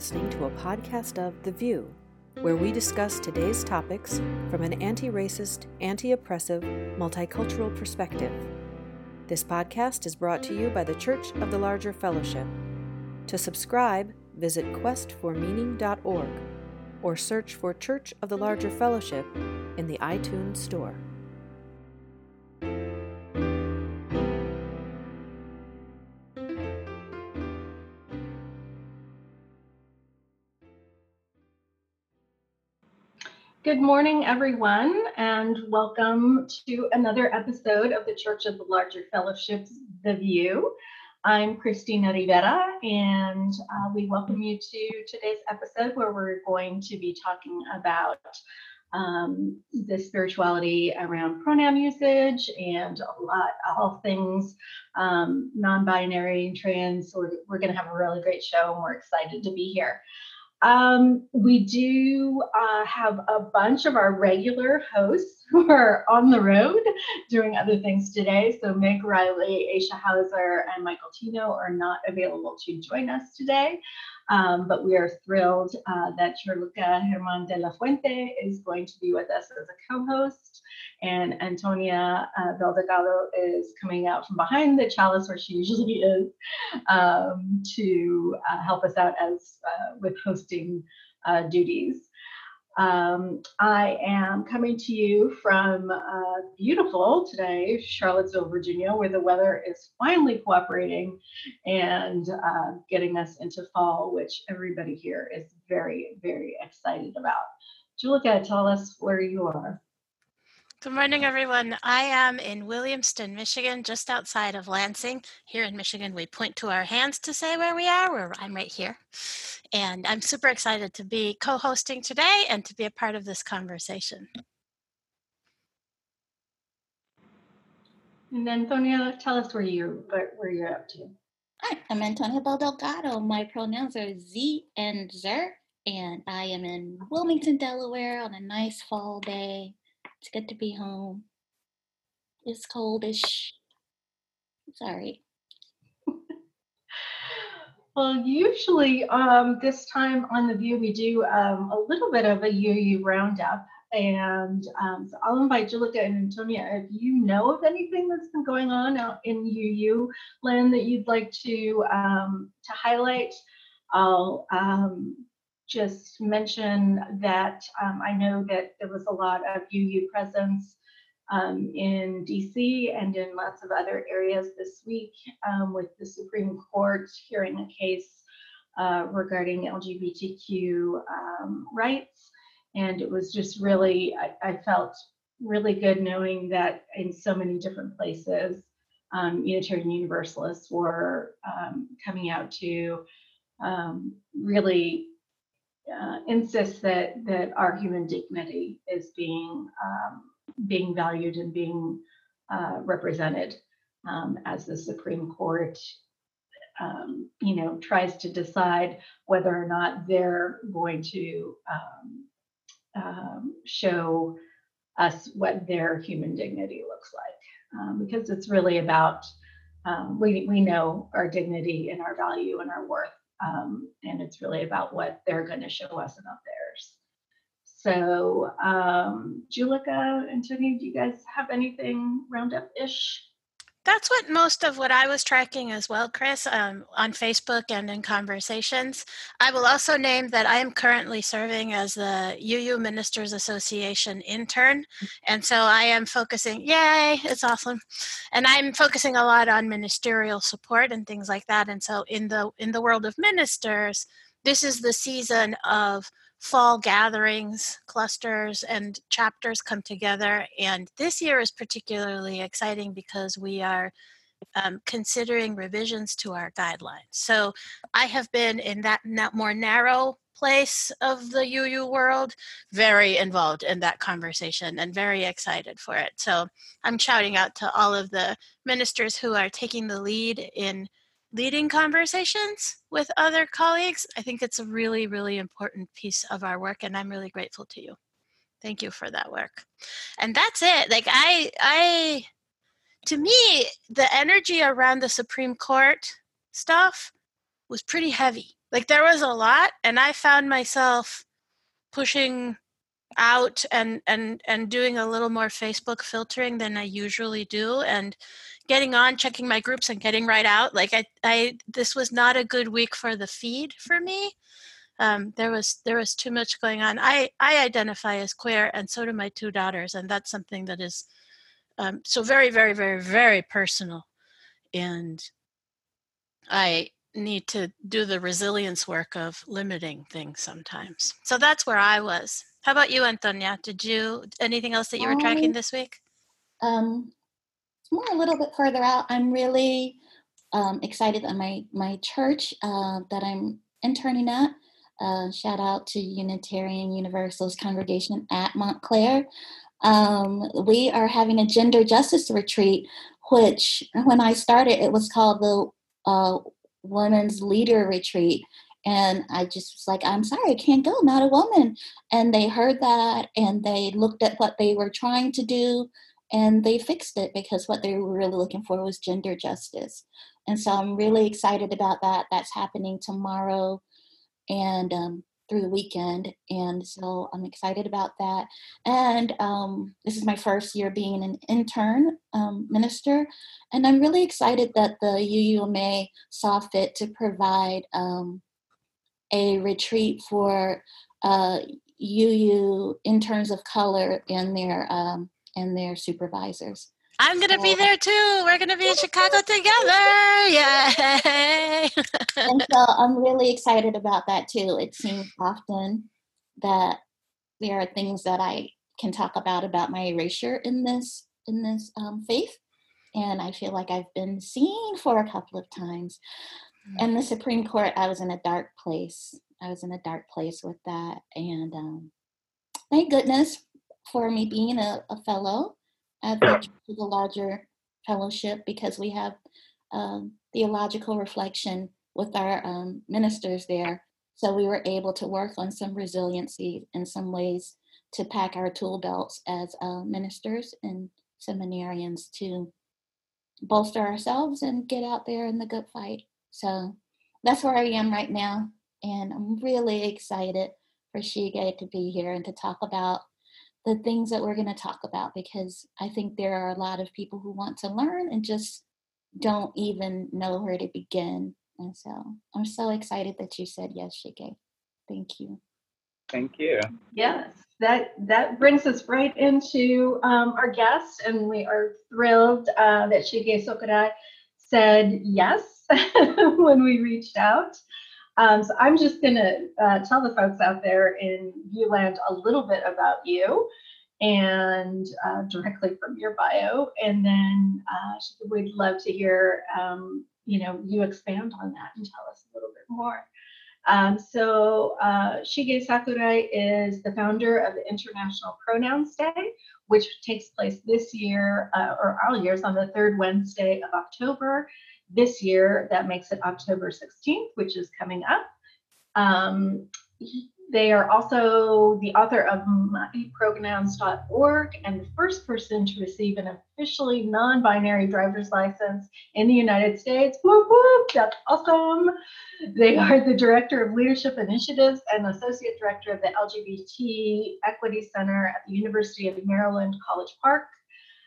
listening to a podcast of The VUU, where we discuss today's topics from an anti racist, anti oppressive, multicultural perspective. This podcast is brought to you by the Church of the Larger Fellowship. To subscribe, visit questformeaning.org or search for Church of the Larger Fellowship in the iTunes Store. Good morning, everyone, and welcome to another episode of the Church of the Larger Fellowship's The VUU. I'm Christina Rivera, and uh, we welcome you to today's episode where we're going to be talking about um, the spirituality around pronoun usage and a lot, all things um, non binary and trans. We're, we're going to have a really great show, and we're excited to be here. Um, we do uh, have a bunch of our regular hosts who are on the road doing other things today. So Meg Riley, Aisha Hauser, and Michael Tino are not available to join us today. Um, but we are thrilled uh, that Julica Hermann de la Fuente is going to be with us as a co-host. And Antonia uh, is coming out from behind the chalice where she usually is um, to uh, help us out as uh, with hosting uh, duties. Um, I am coming to you from uh, beautiful today, Charlottesville, Virginia, where the weather is finally cooperating and uh, getting us into fall, which everybody here is very, very excited about. Julica, tell us where you are. Good morning, everyone. I am in Williamston, Michigan, just outside of Lansing. Here in Michigan, we point to our hands to say where we are, where I'm right here. And I'm super excited to be co hosting today and to be a part of this conversation. And Antonia, tell us where you're where you're up to. Hi, I'm Antonia Delgado. My pronouns are Z and Zer, and I am in Wilmington, Delaware on a nice fall day it's good to be home. It's coldish. Sorry. well, usually um, this time on The VUU, we do um, a little bit of a UU roundup. And um, so I'll invite Julica and Antonia if you know of anything that's been going on out in UU land that you'd like to um, to highlight. I'll um, just mention that um, I know that there was a lot of UU presence um, in DC and in lots of other areas this week um, with the Supreme Court hearing a case uh, regarding LGBTQ um, rights. And it was just really, I, I, felt really good knowing that in so many different places, um, Unitarian Universalists were um, coming out to really uh, insists that that our human dignity is being um, being valued and being uh, represented um, as the Supreme Court, um, you know, tries to decide whether or not they're going to um, um, show us what their human dignity looks like, um, because it's really about we we know our dignity and our value and our worth um, and it's really about what they're going to show us and about theirs. So, um, Julica and Tony, do you guys have anything roundup-ish? That's what most of what I was tracking as well, Chris, um, on Facebook and in conversations. I will also name that I am currently serving as the UU Ministers Association intern. And so I am focusing, yay, it's awesome. And I'm focusing a lot on ministerial support and things like that. And so in the in the world of ministers, this is the season of fall gatherings, clusters, and chapters come together. And this year is particularly exciting because we are um, considering revisions to our guidelines. So I have been in that more narrow place of the UU world, very involved in that conversation and very excited for it. So I'm shouting out to all of the ministers who are taking the lead in leading conversations with other colleagues. I think it's a really, really important piece of our work, and I'm really grateful to you. Thank you for that work. And that's it. Like I, I, to me, the energy around the Supreme Court stuff was pretty heavy. like there was a lot and i found myself pushing out and and and doing a little more facebook filtering than i usually do and getting on checking my groups and getting right out like i i this was not a good week for the feed for me um, there was there was too much going on i i identify as queer and so do my two daughters and that's something that is um, so very very very very personal and i need to do the resilience work of limiting things sometimes. So that's where I was. How about you, Antonia? Did you anything else that you were tracking um, this week? Um, more a little bit further out. I'm really um, excited that my my church uh, that I'm interning at. Uh, shout out to Unitarian Universalist congregation at Montclair. Um, we are having a gender justice retreat, which when I started, it was called the uh, women's leader retreat and i just was like i'm sorry i can't go not a woman and they heard that and they looked at what they were trying to do and they fixed it because what they were really looking for was gender justice and so i'm really excited about that that's happening tomorrow and um, through the weekend. And so I'm excited about that. And um, this is my first year being an intern um, minister. And I'm really excited that the UUMA saw fit to provide um, a retreat for uh, UU interns of color and their um, and their supervisors. I'm gonna so, be there too. We're gonna be in Chicago together. Yay! and so I'm really excited about that too. It seems often that there are things that I can talk about about my erasure in this in this um, faith, and I feel like I've been seen for a couple of times. Mm-hmm. And the Supreme Court, I was in a dark place. I was in a dark place with that, and um, thank goodness for me being a, a fellow at the, the larger fellowship because we have um, theological reflection with our um, ministers there. So we were able to work on some resiliency in some ways to pack our tool belts as uh, ministers and seminarians to bolster ourselves and get out there in the good fight. So that's where I am right now. And I'm really excited for Shige to be here and to talk about the things that we're going to talk about because I think there are a lot of people who want to learn and just don't even know where to begin. And so I'm so excited that you said yes, Shige. Thank you. Thank you. Yes, that that brings us right into um, our guest, and we are thrilled uh, that Shige Sakurai said yes when we reached out. Um, so I'm just going to uh, tell the folks out there in Viewland a little bit about you and uh, directly from your bio. And then uh, we'd love to hear, um, you know, you expand on that and tell us a little bit more. Um, so uh, Shige Sakurai is the founder of the International Pronouns Day, which takes place this year, uh, or all years, on the third Wednesday of October. This year, that makes it October 16th, which is coming up. Um, they are also the author of mypronouns.org and the first person to receive an officially non binary driver's license in the United States. Whoop, whoop, that's awesome. They are the director of leadership initiatives and associate director of the LGBT Equity Center at the University of Maryland, College Park.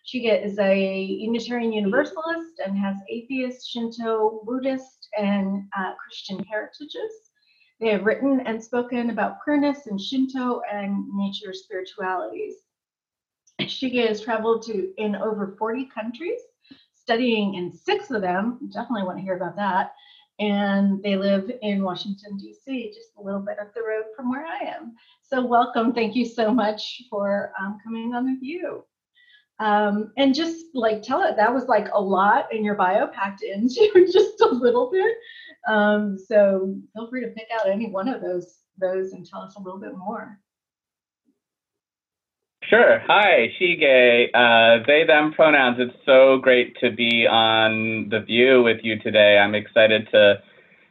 Shige is a Unitarian Universalist and has atheist, Shinto, Buddhist, and uh, Christian heritages. They have written and spoken about queerness and Shinto and nature spiritualities. Shige has traveled to in over 40 countries, studying in six of them. Definitely want to hear about that. And they live in Washington, D.C., just a little bit up the road from where I am. So, welcome. Thank you so much for um, coming on the VUU. Um, and just like tell it that was like a lot in your bio packed into just a little bit. Um, so feel free to pick out any one of those those and tell us a little bit more. Sure. Hi, Shige. Uh, they, them pronouns. It's so great to be on The VUU with you today. I'm excited to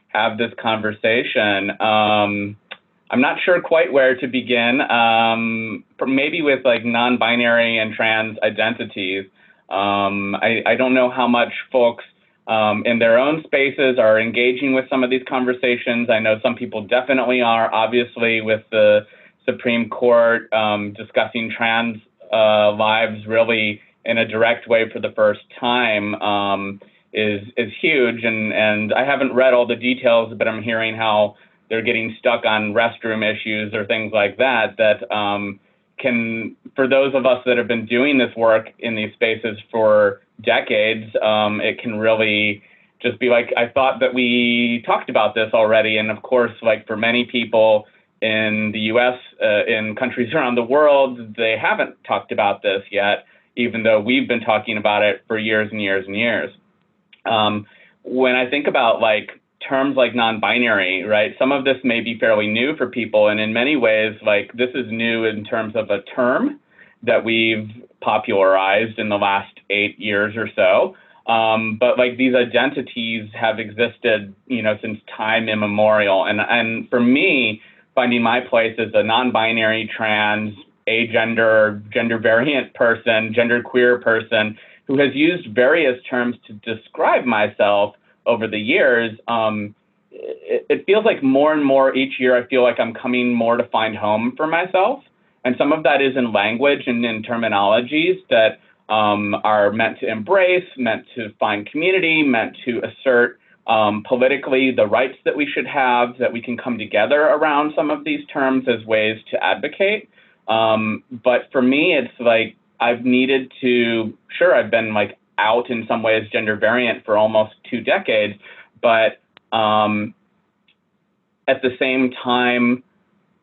have this conversation. Um, I'm not sure quite where to begin. Um, maybe with like non-binary and trans identities. Um, I, I don't know how much folks um, in their own spaces are engaging with some of these conversations. I know some people definitely are, obviously, with the Supreme Court um, discussing trans uh, lives really in a direct way for the first time um, is is huge. And and I haven't read all the details, but I'm hearing how they're getting stuck on restroom issues or things like that. That um, can, for those of us that have been doing this work in these spaces for decades, um, it can really just be like, I thought that we talked about this already. And of course, like for many people in the US, uh, in countries around the world, they haven't talked about this yet, even though we've been talking about it for years and years and years. Um, when I think about like terms like non-binary, right? Some of this may be fairly new for people, and in many ways, like this is new in terms of a term that we've popularized in the last eight years or so. Um, but like these identities have existed, you know, since time immemorial. And and for me, finding my place as a non-binary, trans, agender, gender variant person, gender queer person who has used various terms to describe myself over the years, um, it, it, feels like more and more each year I feel like I'm coming more to find home for myself. And some of that is in language and in terminologies that um, are meant to embrace, meant to find community, meant to assert um, politically the rights that we should have, that we can come together around some of these terms as ways to advocate. Um, but for me, it's like I've needed to, sure, I've been like out in some ways gender variant for almost two decades, but um, at the same time,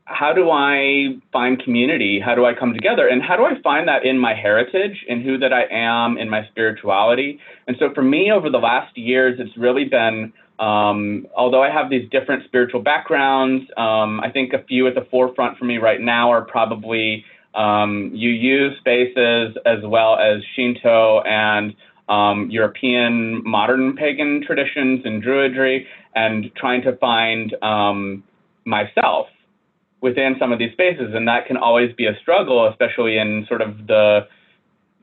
how do I find community? How do I come together? And how do I find that in my heritage, in who that I am, in my spirituality? And so for me, over the last years, it's really been, um, although I have these different spiritual backgrounds, um, I think a few at the forefront for me right now are probably um, UU spaces as well as Shinto and um, European modern pagan traditions and Druidry, and trying to find um, myself within some of these spaces. And that can always be a struggle, especially in sort of the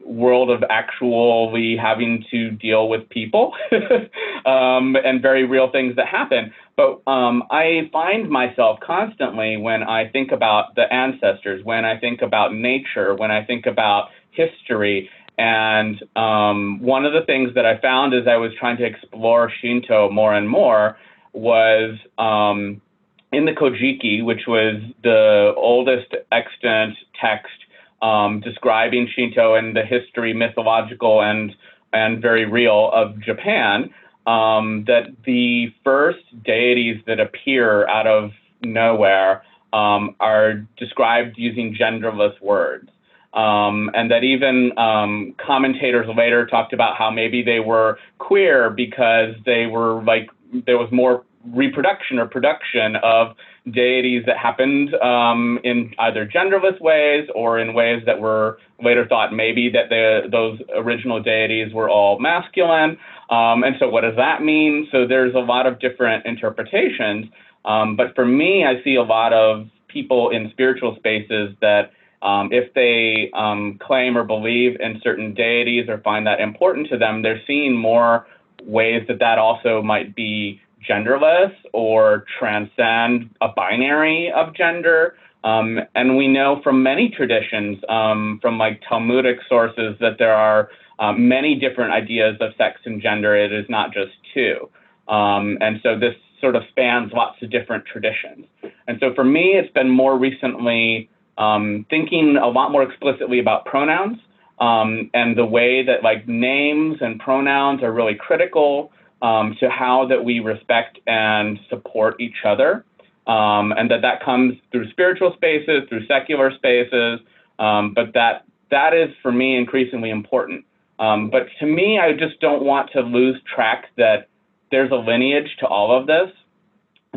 world of actually having to deal with people um, and very real things that happen. But um, I find myself constantly when I think about the ancestors, when I think about nature, when I think about history. And um, one of the things that I found as I was trying to explore Shinto more and more was um, in the Kojiki, which was the oldest extant text um, describing Shinto and the history, mythological and and very real of Japan, um, that the first deities that appear out of nowhere um, are described using genderless words. Um, and that even um, commentators later talked about how maybe they were queer because they were like there was more reproduction or production of deities that happened um, in either genderless ways or in ways that were later thought maybe that the, those original deities were all masculine. Um, and so, what does that mean? So, there's a lot of different interpretations. Um, but for me, I see a lot of people in spiritual spaces that um, if they um, claim or believe in certain deities or find that important to them, they're seeing more ways that that also might be genderless or transcend a binary of gender. Um, and we know from many traditions, um, from like Talmudic sources, that there are um, many different ideas of sex and gender. It is not just two. Um, and so this sort of spans lots of different traditions. And so for me, it's been more recently um, thinking a lot more explicitly about pronouns um, and the way that like names and pronouns are really critical um, to how that we respect and support each other. Um, and that that comes through spiritual spaces, through secular spaces, but that that is for me increasingly important. Um, but to me, I just don't want to lose track that there's a lineage to all of this,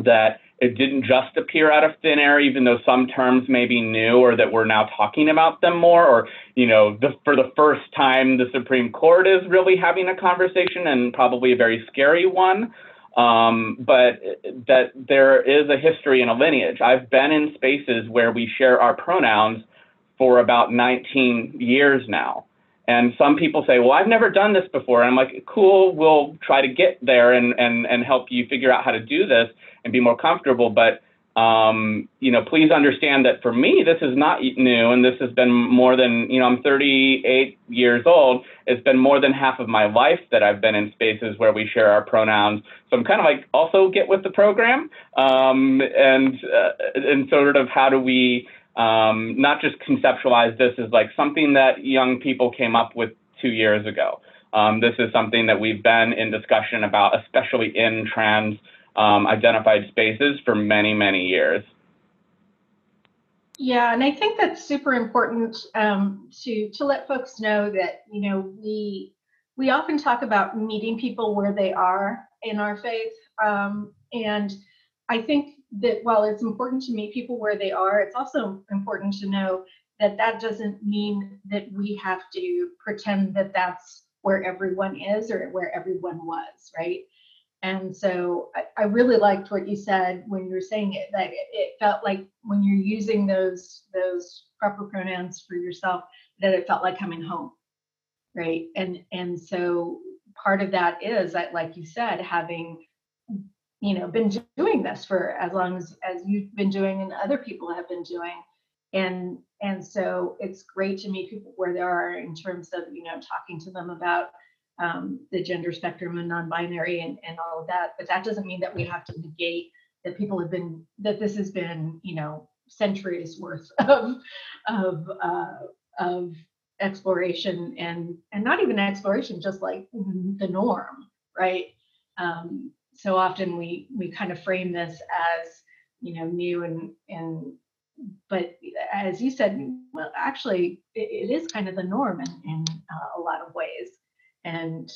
that it didn't just appear out of thin air, even though some terms may be new or that we're now talking about them more, or, you know, the, for the first time, the Supreme Court is really having a conversation and probably a very scary one. Um, but that there is a history and a lineage. I've been in spaces where we share our pronouns for about 19 years now. And some people say, well, I've never done this before. And I'm like, cool, we'll try to get there and, and, and help you figure out how to do this and be more comfortable. But, um, you know, please understand that for me, this is not new. And this has been more than, you know, I'm 38 years old. It's been more than half of my life that I've been in spaces where we share our pronouns. So I'm kind of like, also get with the program. Um, and, uh, and sort of how do we, um, not just conceptualize this as like something that young people came up with two years ago. Um, this is something that we've been in discussion about, especially in trans um, identified spaces for many, many years. Yeah, and I think that's super important um, to to let folks know that you know we we often talk about meeting people where they are in our faith, um, and I think that while it's important to meet people where they are, it's also important to know that that doesn't mean that we have to pretend that that's where everyone is or where everyone was, right? And so I, I really liked what you said when you were saying it, that it, it felt like when you're using those those proper pronouns for yourself, that it felt like coming home, right? And and so part of that is that, like you said, having you know been doing this for as long as as you've been doing and other people have been doing. And and so it's great to meet people where they are in terms of you know talking to them about um, the gender spectrum and non-binary and, and all of that. But that doesn't mean that we have to negate that people have been that this has been you know centuries worth of of uh, of exploration and and not even exploration just like the norm right? Um, so often we we kind of frame this as you know new and and but as you said well actually it, it is kind of the norm in, in uh, a lot of ways. And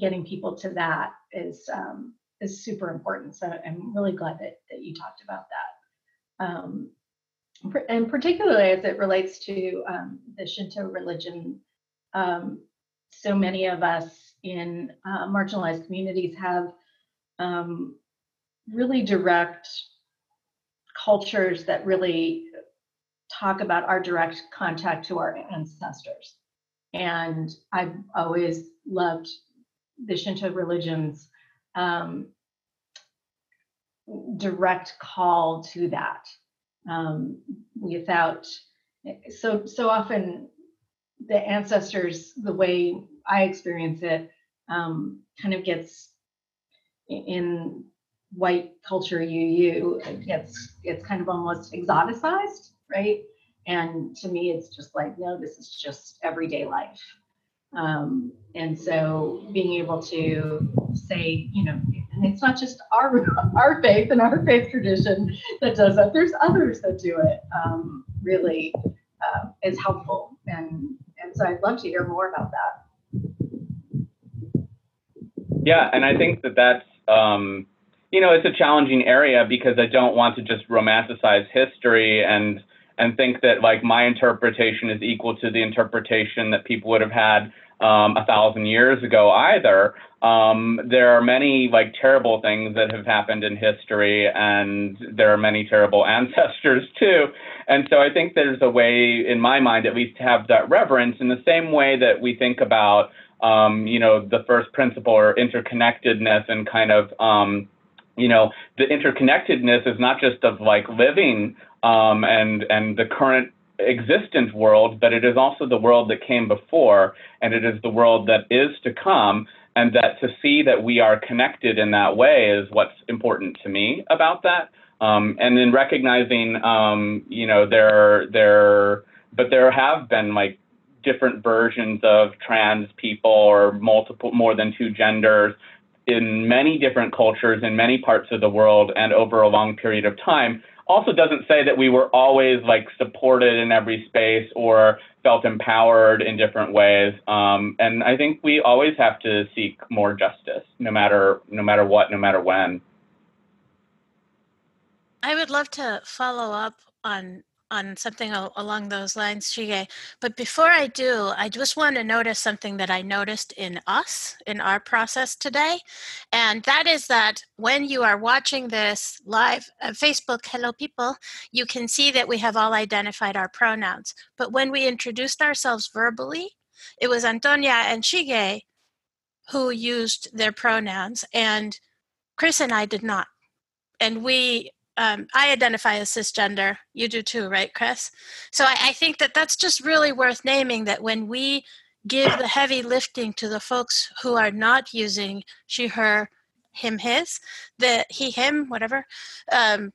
getting people to that is um, is super important. So i'm really glad that, that you talked about that. Um, and particularly as it relates to um, the shinto religion um, so many of us in uh, marginalized communities have um, really direct cultures that really talk about our direct contact to our ancestors. And I've always loved the Shinto religion's um, direct call to that. Um, without so so often the ancestors, the way I experience it, um, kind of gets in white culture UU, it gets it's kind of almost exoticized, right? And to me, it's just like, no, this is just everyday life. Um, and so being able to say, you know, and it's not just our our faith and our faith tradition that does that. There's others that do it. Um, really uh, is helpful, and and so I'd love to hear more about that. Yeah, and I think that that's um, you know, it's a challenging area because I don't want to just romanticize history and and think that like my interpretation is equal to the interpretation that people would have had um, a thousand years ago either. Um, there are many like terrible things that have happened in history, and there are many terrible ancestors too. And so I think there's a way, in my mind at least, to have that reverence in the same way that we think about um, you know, the first principle or interconnectedness and kind of, um, you know, the interconnectedness is not just of like living um, and and the current existent world, but it is also the world that came before, and it is the world that is to come. And that to see that we are connected in that way is what's important to me about that. Um, and then recognizing, um, you know, there there, but there have been like different versions of trans people or multiple more than two genders in many different cultures in many parts of the world and over a long period of time also doesn't say that we were always like supported in every space or felt empowered in different ways. Um, and i think we always have to seek more justice no matter no matter what no matter when. I would love to follow up on on something along those lines, Shige. But before I do, I just want to notice something that I noticed in us, in our process today. And that is that when you are watching this live uh, Facebook, hello people, you can see that we have all identified our pronouns. But when we introduced ourselves verbally, it was Antonia and Shige who used their pronouns, and Chris and I did not. And we, um, I identify as cisgender. You do too, right, Chris? So I, I think that that's just really worth naming that when we give the heavy lifting to the folks who are not using she, her, him, his, the he, him, whatever, um,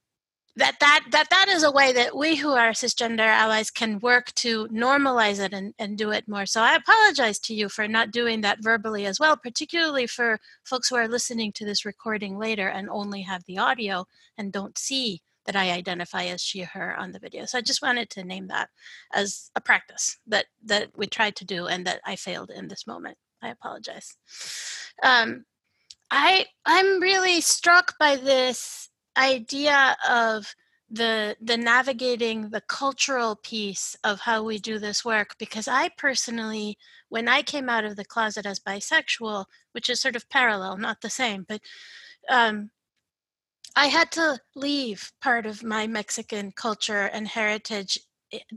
that that that that is a way that we who are cisgender allies can work to normalize it and, and do it more. So i apologize to you for not doing that verbally as well particularly for folks who are listening to this recording later and only have the audio and don't see that i identify as she her on the video. So i just wanted to name that as a practice that that we tried to do and that i failed in this moment. I apologize. Um, i i'm really struck by this idea of the the navigating the cultural piece of how we do this work because i personally when i came out of the closet as bisexual which is sort of parallel not the same but um, i had to leave part of my mexican culture and heritage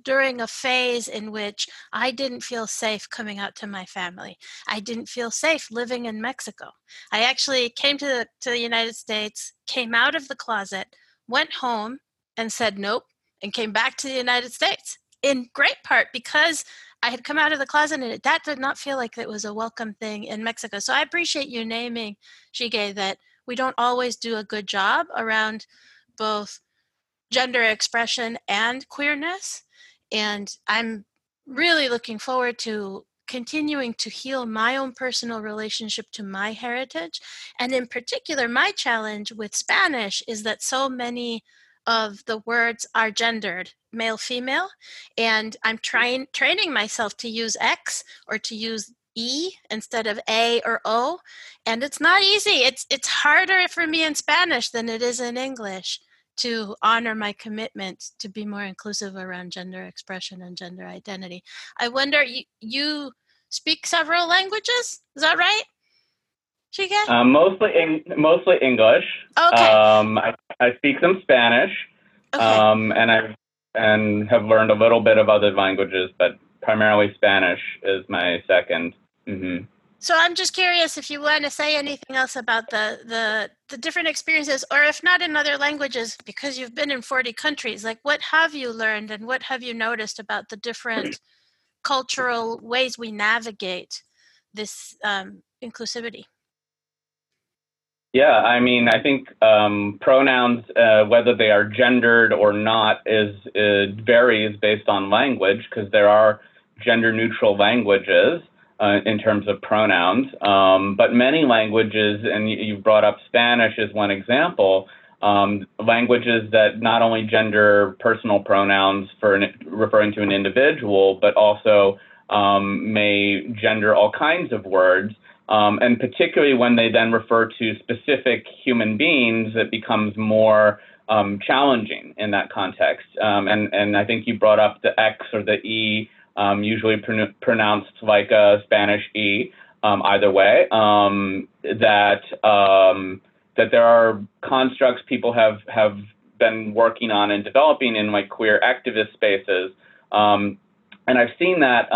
during a phase in which I didn't feel safe coming out to my family. I didn't feel safe living in Mexico. I actually came to the, to the United States, came out of the closet, went home, and said nope, and came back to the United States. In great part because I had come out of the closet and it, that did not feel like it was a welcome thing in Mexico. So I appreciate you naming, Shige, that we don't always do a good job around both gender expression and queerness. And I'm really looking forward to continuing to heal my own personal relationship to my heritage. And in particular, my challenge with Spanish is that so many of the words are gendered male female and i'm trying training myself to use x or to use e instead of a or o and it's not easy it's it's harder for me in spanish than it is in english to honor my commitment to be more inclusive around gender expression and gender identity i wonder you, you speak several languages is that right Shige? Um, mostly, in, mostly English. Okay. Um, I, I speak some Spanish. Okay. Um, and I and have learned a little bit of other languages, but primarily Spanish is my 2nd mm-hmm. So I'm just curious if you want to say anything else about the, the the different experiences, or if not in other languages, because you've been in 40 countries. Like, what have you learned, and what have you noticed about the different cultural ways we navigate this um, inclusivity? Yeah, I mean, I think um, pronouns, uh, whether they are gendered or not, is varies based on language because there are gender-neutral languages uh, in terms of pronouns. Um, but many languages, and you, you, brought up Spanish as one example, um, languages that not only gender personal pronouns for an, referring to an individual, but also um, may gender all kinds of words. Um, and particularly when they then refer to specific human beings, it becomes more um, challenging in that context. Um, and, and I think you brought up the X or the E, um, usually pron- pronounced like a Spanish E, um, either way, um, that, that there are constructs people have, have been working on and developing in like queer activist spaces. and I've seen that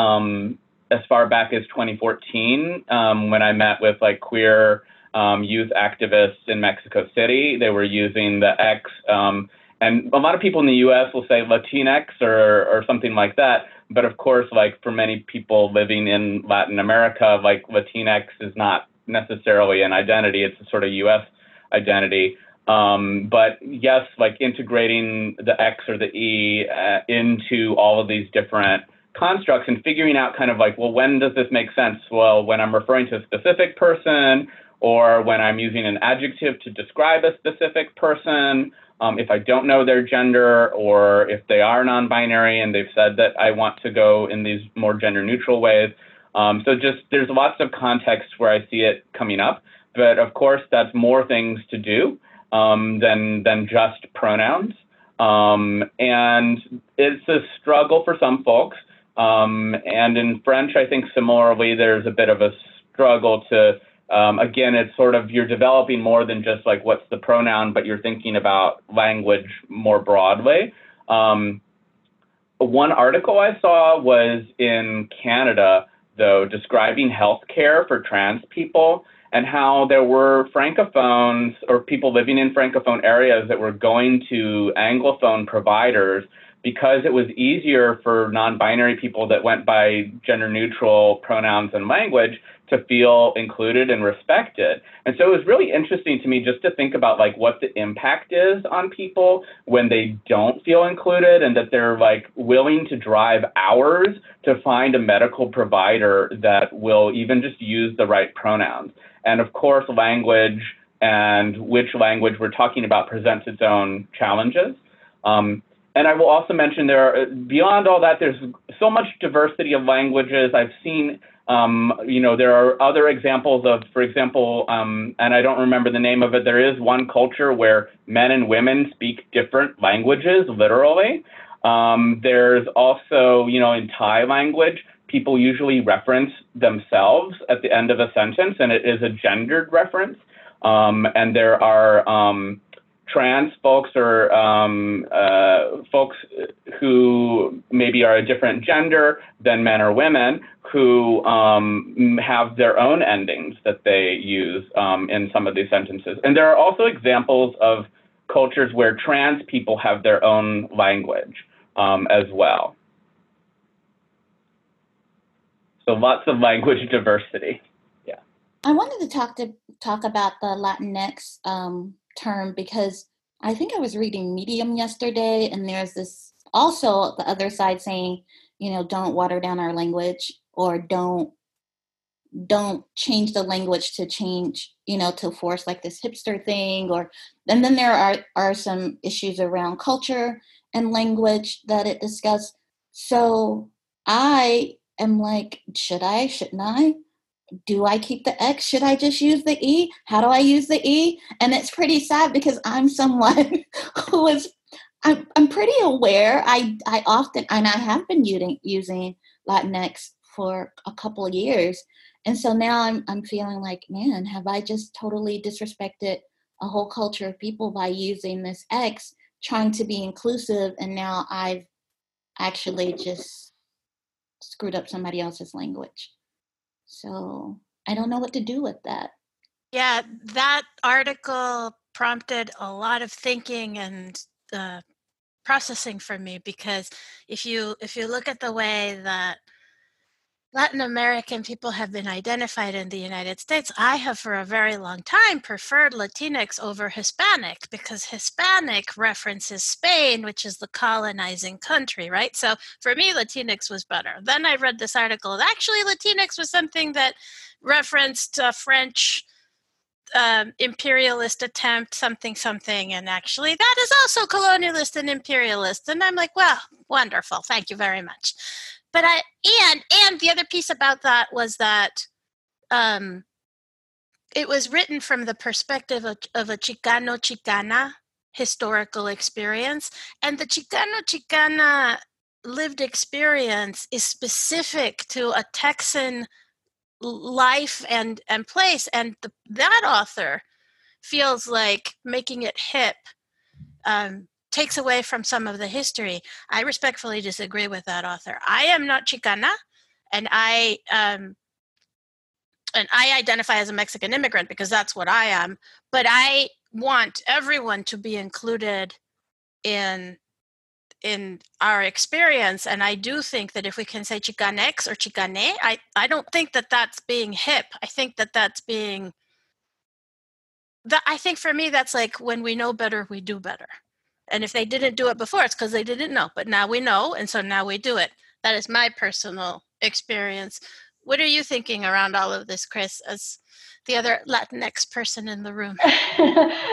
as far back as 2014 um, when I met with like queer um, youth activists in Mexico City. They were using the X, um, and a lot of people in the U.S. will say Latinx or or something like that. But of course, like for many people living in Latin America, like Latinx is not necessarily an identity; it's a sort of U.S. identity. Um, but yes, like integrating the X or the E uh, into all of these different constructs and figuring out kind of like, well, when does this make sense? Well, when I'm referring to a specific person or when I'm using an adjective to describe a specific person, um, if I don't know their gender or if they are non-binary and they've said that I want to go in these more gender neutral ways. Um, so just there's lots of context where I see it coming up, but of course that's more things to do um, than than just pronouns. Um, and it's a struggle for some folks. Um, and in French, I think similarly, there's a bit of a struggle to, um, again, it's sort of you're developing more than just like what's the pronoun, but you're thinking about language more broadly. Um, one article I saw was in Canada though, describing healthcare for trans people and how there were francophones or people living in francophone areas that were going to anglophone providers because it was easier for non-binary people that went by gender neutral pronouns and language to feel included and respected. And so it was really interesting to me just to think about like what the impact is on people when they don't feel included and that they're like willing to drive hours to find a medical provider that will even just use the right pronouns. And of course, language and which language we're talking about presents its own challenges. Um, and I will also mention there, beyond all that, there's so much diversity of languages. I've seen um, you know, there are other examples of, for example, um, and I don't remember the name of it. There is one culture where men and women speak different languages, literally. Um, there's also, you know, in Thai language, people usually reference themselves at the end of a sentence, and it is a gendered reference. Um, and there are um, trans folks or um, uh, folks who maybe are a different gender than men or women who um, have their own endings that they use um, in some of these sentences. And there are also examples of cultures where trans people have their own language um, as well. So lots of language diversity. Yeah. I wanted to talk to talk about the Latinx um, term because I think I was reading Medium yesterday, and there's this also the other side saying, you know, don't water down our language or don't don't change the language to change you know to force like this hipster thing or and then there are are some issues around culture and language that it discussed so i am like should i shouldn't i do I keep the X? Should I just use the E? How do I use the E? And it's pretty sad because I'm someone who is I'm, I'm pretty aware. I I often and I have been using using Latinx for a couple of years, and so now I'm I'm feeling like, man, have I just totally disrespected a whole culture of people by using this X, trying to be inclusive, and now I've actually just screwed up somebody else's language. So I don't know what to do with that. Yeah, that article prompted a lot of thinking and uh, processing for me because if you if you look at the way that Latin American people have been identified in the United States, I have for a very long time preferred Latinx over Hispanic because Hispanic references Spain, which is the colonizing country, right? So for me, Latinx was better. Then I read this article. Actually, Latinx was something that referenced uh, French um, imperialist attempt, something, something, and actually that is also colonialist and imperialist. And I'm like, well, wonderful. Thank you very much but I and and the other piece about that was that um, it was written from the perspective of, of a Chicano Chicana historical experience, and the Chicano Chicana lived experience is specific to a Texan life and and place, and the, that author feels like making it hip um, takes away from some of the history. I respectfully disagree with that author. I am not Chicana, and I um, and I identify as a Mexican immigrant because that's what I am. But I want everyone to be included in in our experience and i do think that if we can say chicanx or chicane i i don't think that that's being hip i think that that's being that i think for me that's like when we know better we do better and if they didn't do it before, it's because they didn't know. But now we know, and so now we do it. That is my personal experience. What are you thinking around all of this, Chris, as the other Latinx person in the room?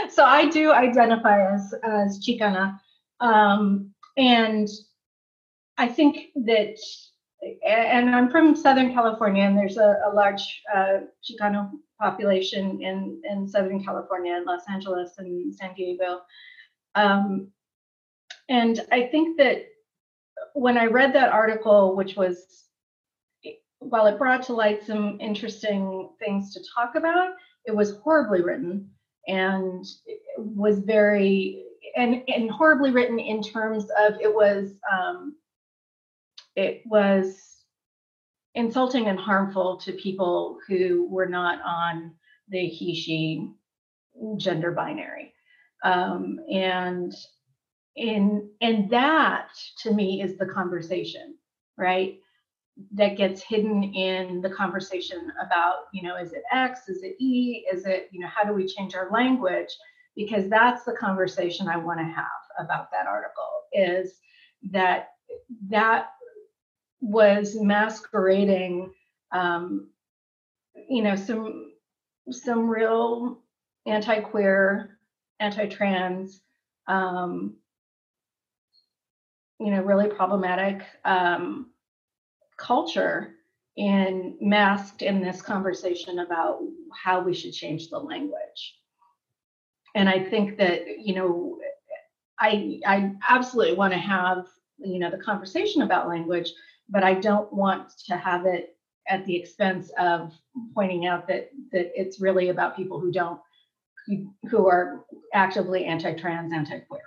so I do identify as as Chicana, um, and I think that, and I'm from Southern California, and there's a, a large uh, Chicano population in in Southern California, in Los Angeles and San Diego. Um, and I think that when I read that article, which was, while it brought to light some interesting things to talk about, it was horribly written and was very, and, and horribly written in terms of it was, um, it was insulting and harmful to people who were not on the he she gender binary um, and in and that to me is the conversation right? That gets hidden in the conversation about you know is it x? Is it e? Is it you know how do we change our language? Because that's the conversation i want to have about that article is that that was masquerading um, you know some some real anti-queer anti-trans um, you know really problematic um, culture and masked in this conversation about how we should change the language. And i think that you know i i absolutely want to have you know the conversation about language but i don't want to have it at the expense of pointing out that that it's really about people who don't who, are actively anti-trans anti-queer.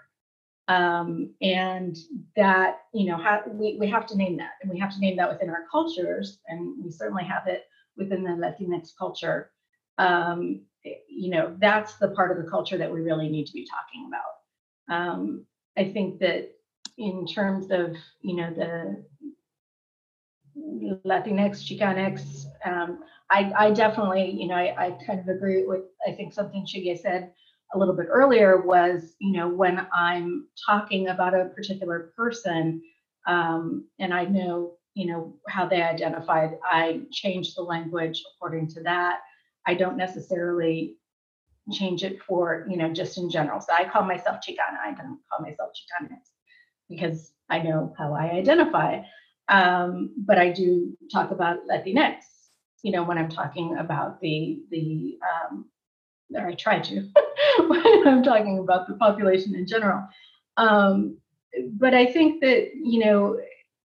Um, and that you know ha- we, we have to name that and we have to name that within our cultures and we certainly have it within the latinx culture. Um, you know that's the part of the culture that we really need to be talking about. Um, i think that in terms of you know the latinx chicanx um, I, I definitely you know I, I kind of agree with i think something Shige said a little bit earlier was, you know, when I'm talking about a particular person um, and I know, you know, how they identified, I change the language according to that. I don't necessarily change it for, you know, just in general. So I call myself Chicana. I don't call myself Chicanx because I know how I identify. Um, but I do talk about Latinx, you know, when I'm talking about the the um, or I try to when I'm talking about the population in general. Um, but I think that, you know,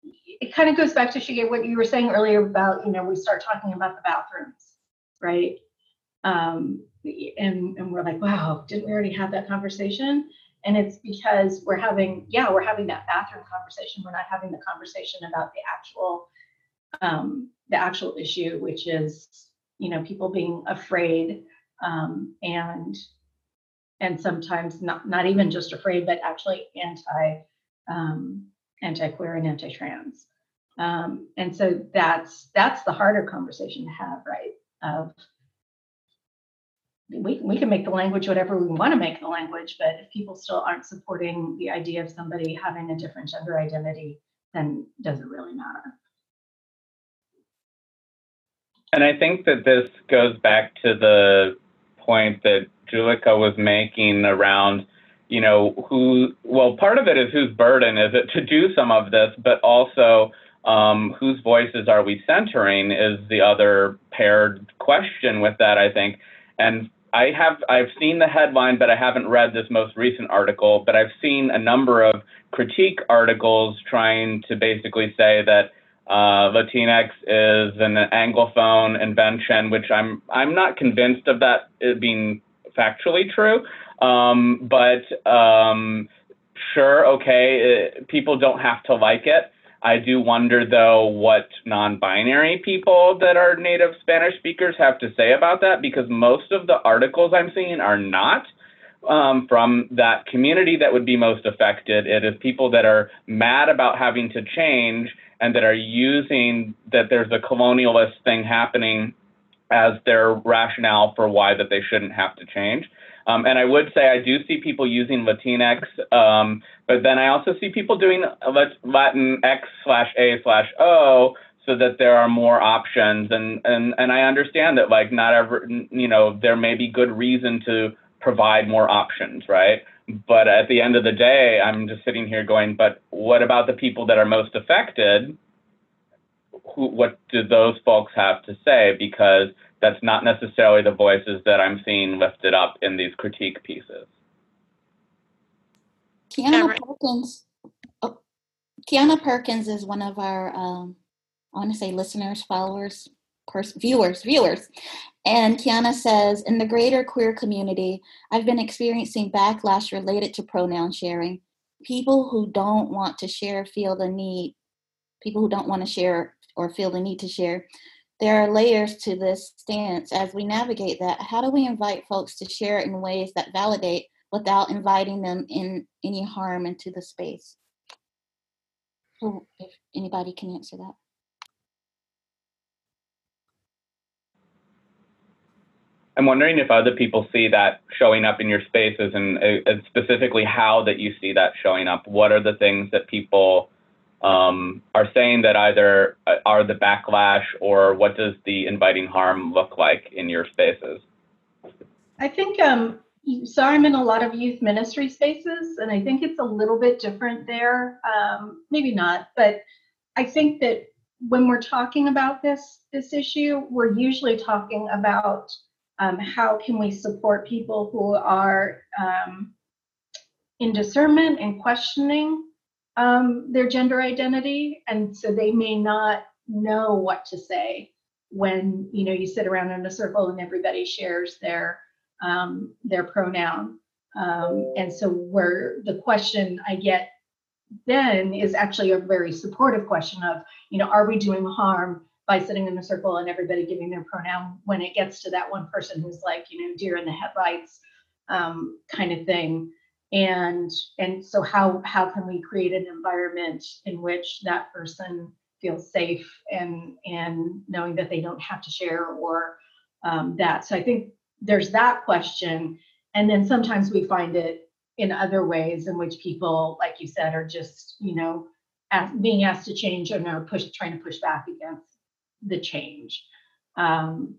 it kind of goes back to Shige, what you were saying earlier about, you know, we start talking about the bathrooms, right? Um, and, and we're like, wow, didn't we already have that conversation? And it's because we're having, yeah, we're having that bathroom conversation. We're not having the conversation about the actual, um, the actual issue, which is, you know, people being afraid um, and and sometimes not not even just afraid, but actually anti um, anti queer and anti trans. Um, and so that's that's the harder conversation to have, right? Of we, we can make the language whatever we want to make the language, but if people still aren't supporting the idea of somebody having a different gender identity, then does it really matter? And I think that this goes back to the point that Julica was making around, you know, who, well, part of it is whose burden is it to do some of this, but also um, whose voices are we centering is the other paired question with that, I think. And I have, I've seen the headline, but I haven't read this most recent article, but I've seen a number of critique articles trying to basically say that uh, Latinx is an Anglophone invention, which I'm I'm not convinced of that being factually true. Um, but um, sure, okay, it, people don't have to like it. I do wonder though what non-binary people that are native Spanish speakers have to say about that because most of the articles I'm seeing are not um, from that community that would be most affected. It is people that are mad about having to change and that are using that there's a colonialist thing happening as their rationale for why that they shouldn't have to change. Um, and I would say I do see people using Latinx, um, but then I also see people doing Latin X slash A slash O so that there are more options. And, and, and I understand that like not ever, you know, there may be good reason to provide more options, right? But at the end of the day, I'm just sitting here going, but what about the people that are most affected? Who, what do those folks have to say? Because that's not necessarily the voices that I'm seeing lifted up in these critique pieces. Kiana Perkins. Oh, Kiana Perkins is one of our, um, I want to say, listeners, followers, pers- viewers, viewers, and Kiana says, in the greater queer community, I've been experiencing backlash related to pronoun sharing. People who don't want to share feel the need, people who don't want to share or feel the need to share. There are layers to this stance. As we navigate that, how do we invite folks to share in ways that validate without inviting them in any harm into the space? So if anybody can answer that. I'm wondering if other people see that showing up in your spaces and, uh, and specifically how that you see that showing up. What are the things that people um, are saying that either uh, are the backlash or what does the inviting harm look like in your spaces? I think um, so. I'm in a lot of youth ministry spaces, and I think it's a little bit different there. Um, maybe not, but I think that when we're talking about this this issue, we're usually talking about um, how can we support people who are um, in discernment and questioning um, their gender identity, and so they may not know what to say when you know you sit around in a circle and everybody shares their um, their pronoun. Um, and so where the question I get then is actually a very supportive question of, you know, are we doing harm by sitting in a circle and everybody giving their pronoun when it gets to that one person who's like, you know, deer in the headlights um, kind of thing and and so how how can we create an environment in which that person feels safe and and knowing that they don't have to share or um, that? So i think there's that question. And then sometimes we find it in other ways in which people like you said are just you know being asked to change and are push trying to push back against the change. Um,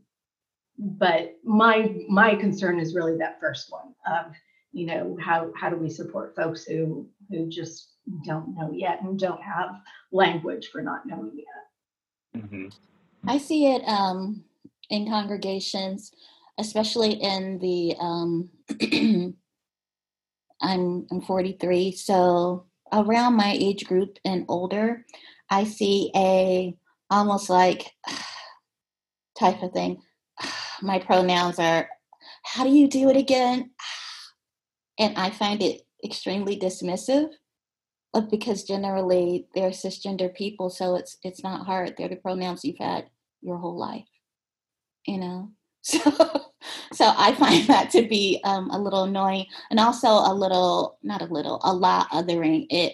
but my my concern is really that first one of you know how how do we support folks who who just don't know yet and don't have language for not knowing yet? Mm-hmm. i see it um, in congregations especially in the um, I'm, I'm 43 so around my age group and older i see a almost like type of thing. My pronouns are how do you do it again and I find it extremely dismissive but because generally they're cisgender people, so it's it's not hard. They're the pronouns you've had your whole life, you know. So, so I find that to be um, a little annoying, and also a little, not a little, a lot othering. It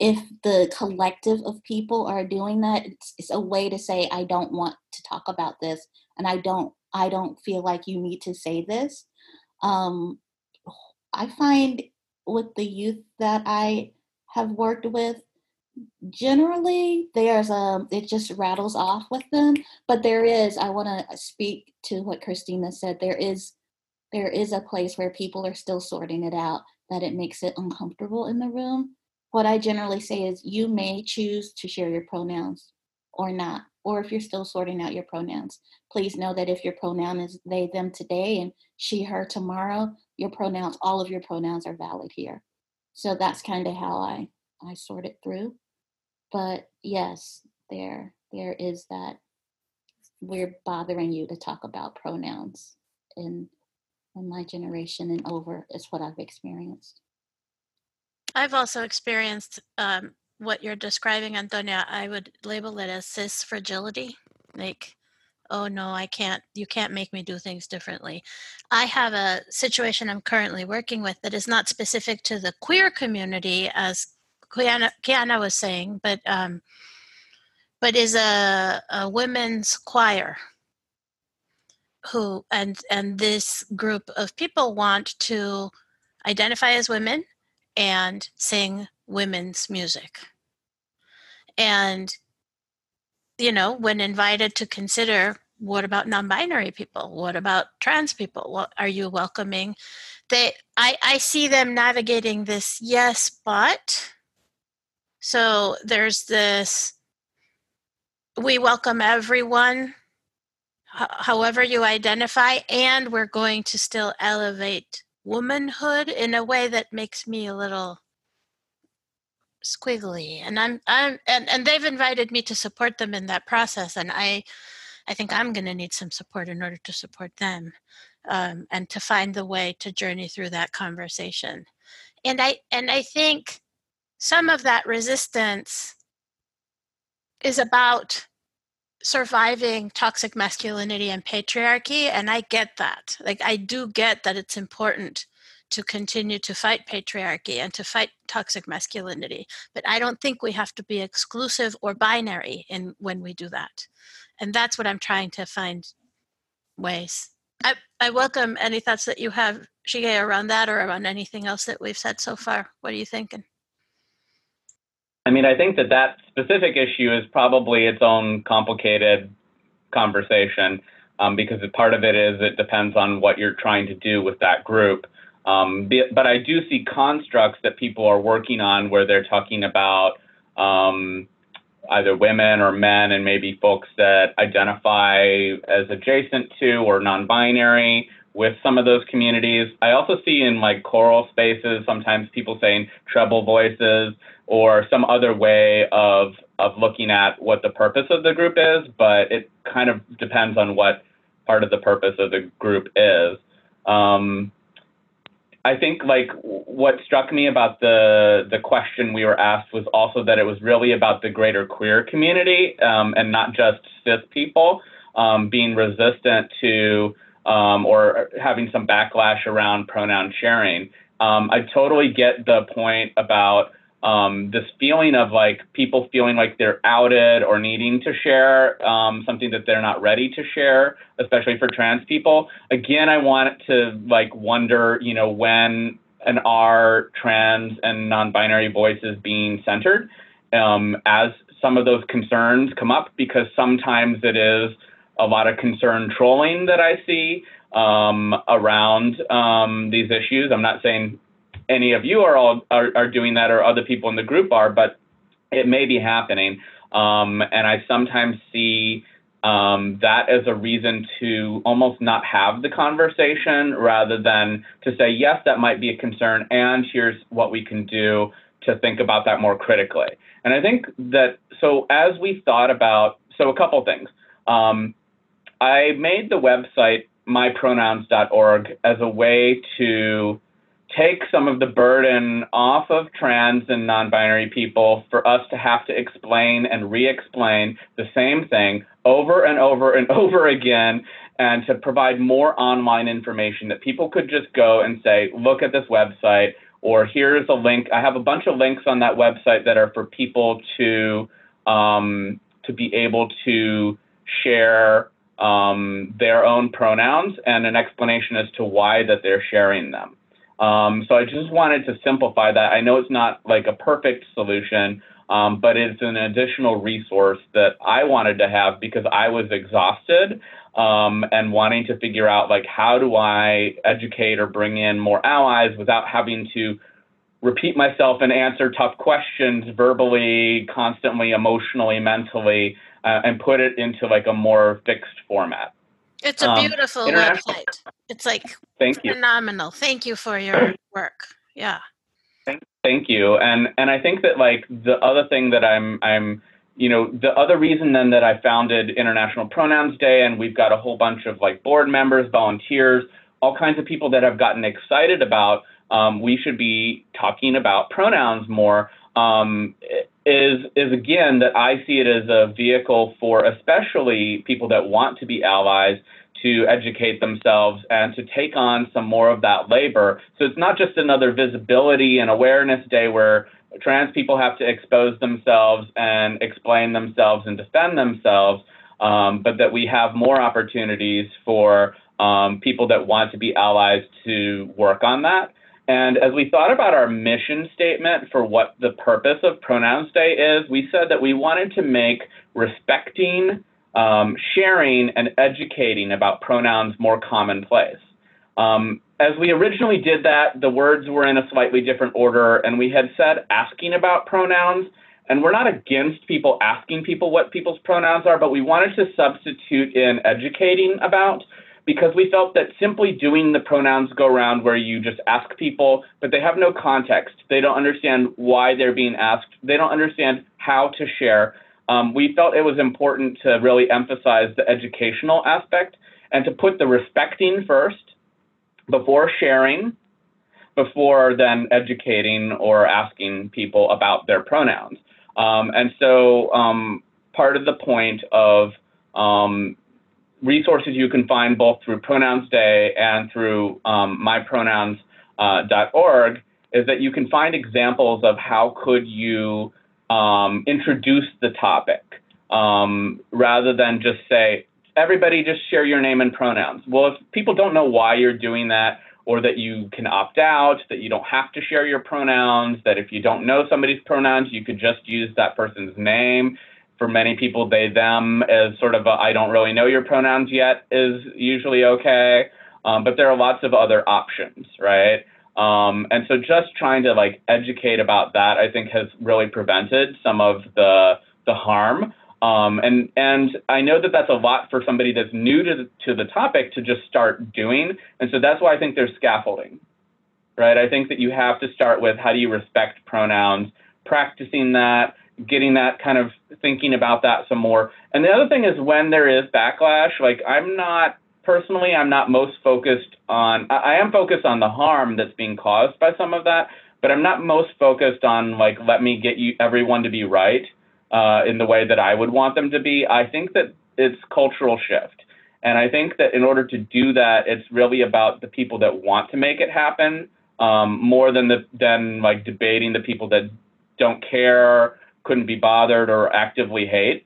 if the collective of people are doing that, it's, it's a way to say I don't want to talk about this, and I don't I don't feel like you need to say this. Um, I find with the youth that I have worked with, generally there's a it just rattles off with them. But there is, I want to speak to what Christina said. There is there is a place where people are still sorting it out that it makes it uncomfortable in the room. What I generally say is you may choose to share your pronouns or not, or if you're still sorting out your pronouns. Please know that if your pronoun is they, them today and she, her tomorrow, your pronouns, all of your pronouns are valid here. So that's kind of how I I sort it through. But yes, there there is that we're bothering you to talk about pronouns in in my generation and over is what I've experienced. I've also experienced um, what you're describing, Antonia. I would label it as cis fragility. Like oh no i can't you can't make me do things differently i have a situation i'm currently working with that is not specific to the queer community as kiana, kiana was saying but um, but is a, a women's choir who and and this group of people want to identify as women and sing women's music and you know, when invited to consider what about non-binary people? What about trans people? What are you welcoming? They I, I see them navigating this yes, but so there's this we welcome everyone however you identify and we're going to still elevate womanhood in a way that makes me a little squiggly and i'm i'm and, and they've invited me to support them in that process and i i think i'm going to need some support in order to support them um, and to find the way to journey through that conversation and i and i think some of that resistance is about surviving toxic masculinity and patriarchy, and I get that. Like, I do get that it's important to continue to fight patriarchy and to fight toxic masculinity. But I don't think we have to be exclusive or binary in when we do that. And that's what I'm trying to find ways. I, I welcome any thoughts that you have, Shige, around that or around anything else that we've said so far. What are you thinking? I mean, I think that that specific issue is probably its own complicated conversation um, because part of it is it depends on what you're trying to do with that group. Um, but I do see constructs that people are working on where they're talking about um, either women or men and maybe folks that identify as adjacent to or non-binary with some of those communities. I also see in like choral spaces sometimes people saying treble voices or some other way of of looking at what the purpose of the group is, but it kind of depends on what part of the purpose of the group is. Um, I think like what struck me about the the question we were asked was also that it was really about the greater queer community um, and not just cis people um, being resistant to um, or having some backlash around pronoun sharing. Um, I totally get the point about um, this feeling of like people feeling like they're outed or needing to share um, something that they're not ready to share, especially for trans people. Again, I want to like wonder, you know, when and are trans and non-binary voices being centered um, as some of those concerns come up because sometimes it is a lot of concern trolling that I see um, around um, these issues. I'm not saying any of you are all are, are doing that or other people in the group are, but it may be happening. Um, and I sometimes see um, that as a reason to almost not have the conversation rather than to say, yes, that might be a concern, and here's what we can do to think about that more critically. And I think that, so as we thought about, so a couple things. Um, I made the website mypronouns.org as a way to take some of the burden off of trans and non-binary people for us to have to explain and re-explain the same thing over and over and over again and to provide more online information that people could just go and say look at this website or here's a link. I have a bunch of links on that website that are for people to um, to be able to share um, their own pronouns and an explanation as to why that they're sharing them um, so I just wanted to simplify that. I know it's not like a perfect solution, um, but it's an additional resource that I wanted to have because I was exhausted um, and wanting to figure out like how do I educate or bring in more allies without having to repeat myself and answer tough questions verbally, constantly, emotionally, mentally, uh, and put it into like a more fixed format. It's a um, beautiful um, website. It's like thank you. phenomenal. Thank you for your work. Yeah. Thank, thank you. And and I think that like the other thing that I'm I'm you know the other reason then that I founded International Pronouns Day and we've got a whole bunch of like board members, volunteers, all kinds of people that have gotten excited about um, we should be talking about pronouns more. Um, is is again that I see it as a vehicle for especially people that want to be allies to educate themselves and to take on some more of that labor. So it's not just another visibility and awareness day where trans people have to expose themselves and explain themselves and defend themselves, um, but that we have more opportunities for um, people that want to be allies to work on that. And as we thought about our mission statement for what the purpose of Pronouns Day is, we said that we wanted to make respecting, um, sharing, and educating about pronouns more commonplace. Um, as we originally did that, the words were in a slightly different order, and we had said asking about pronouns. And we're not against people asking people what people's pronouns are, but we wanted to substitute in educating about because we felt that simply doing the pronouns go around where you just ask people, but they have no context. They don't understand why they're being asked. They don't understand how to share. Um, we felt it was important to really emphasize the educational aspect and to put the respecting first before sharing, before then educating or asking people about their pronouns. Um, and so um, part of the point of um, resources you can find both through Pronouns Day and through um, mypronouns.org uh, is that you can find examples of how could you um, introduce the topic um, rather than just say, everybody just share your name and pronouns. Well, if people don't know why you're doing that, or that you can opt out, that you don't have to share your pronouns, that if you don't know somebody's pronouns, you could just use that person's name. For many people, they, them as sort of I don't really know your pronouns yet is usually okay. Um, but there are lots of other options, right? Um, and so just trying to like educate about that, I think has really prevented some of the, the harm. Um, and and I know that that's a lot for somebody that's new to the, to the topic to just start doing. And so that's why I think there's scaffolding, right? I think that you have to start with how do you respect pronouns, practicing that, getting that kind of thinking about that some more. And the other thing is when there is backlash, like I'm not personally, I'm not most focused on. I, I am focused on the harm that's being caused by some of that, but I'm not most focused on like let me get you everyone to be right uh, in the way that I would want them to be. I think that it's cultural shift. And I think that in order to do that, it's really about the people that want to make it happen um, more than the than like debating the people that don't care, couldn't be bothered, or actively hate.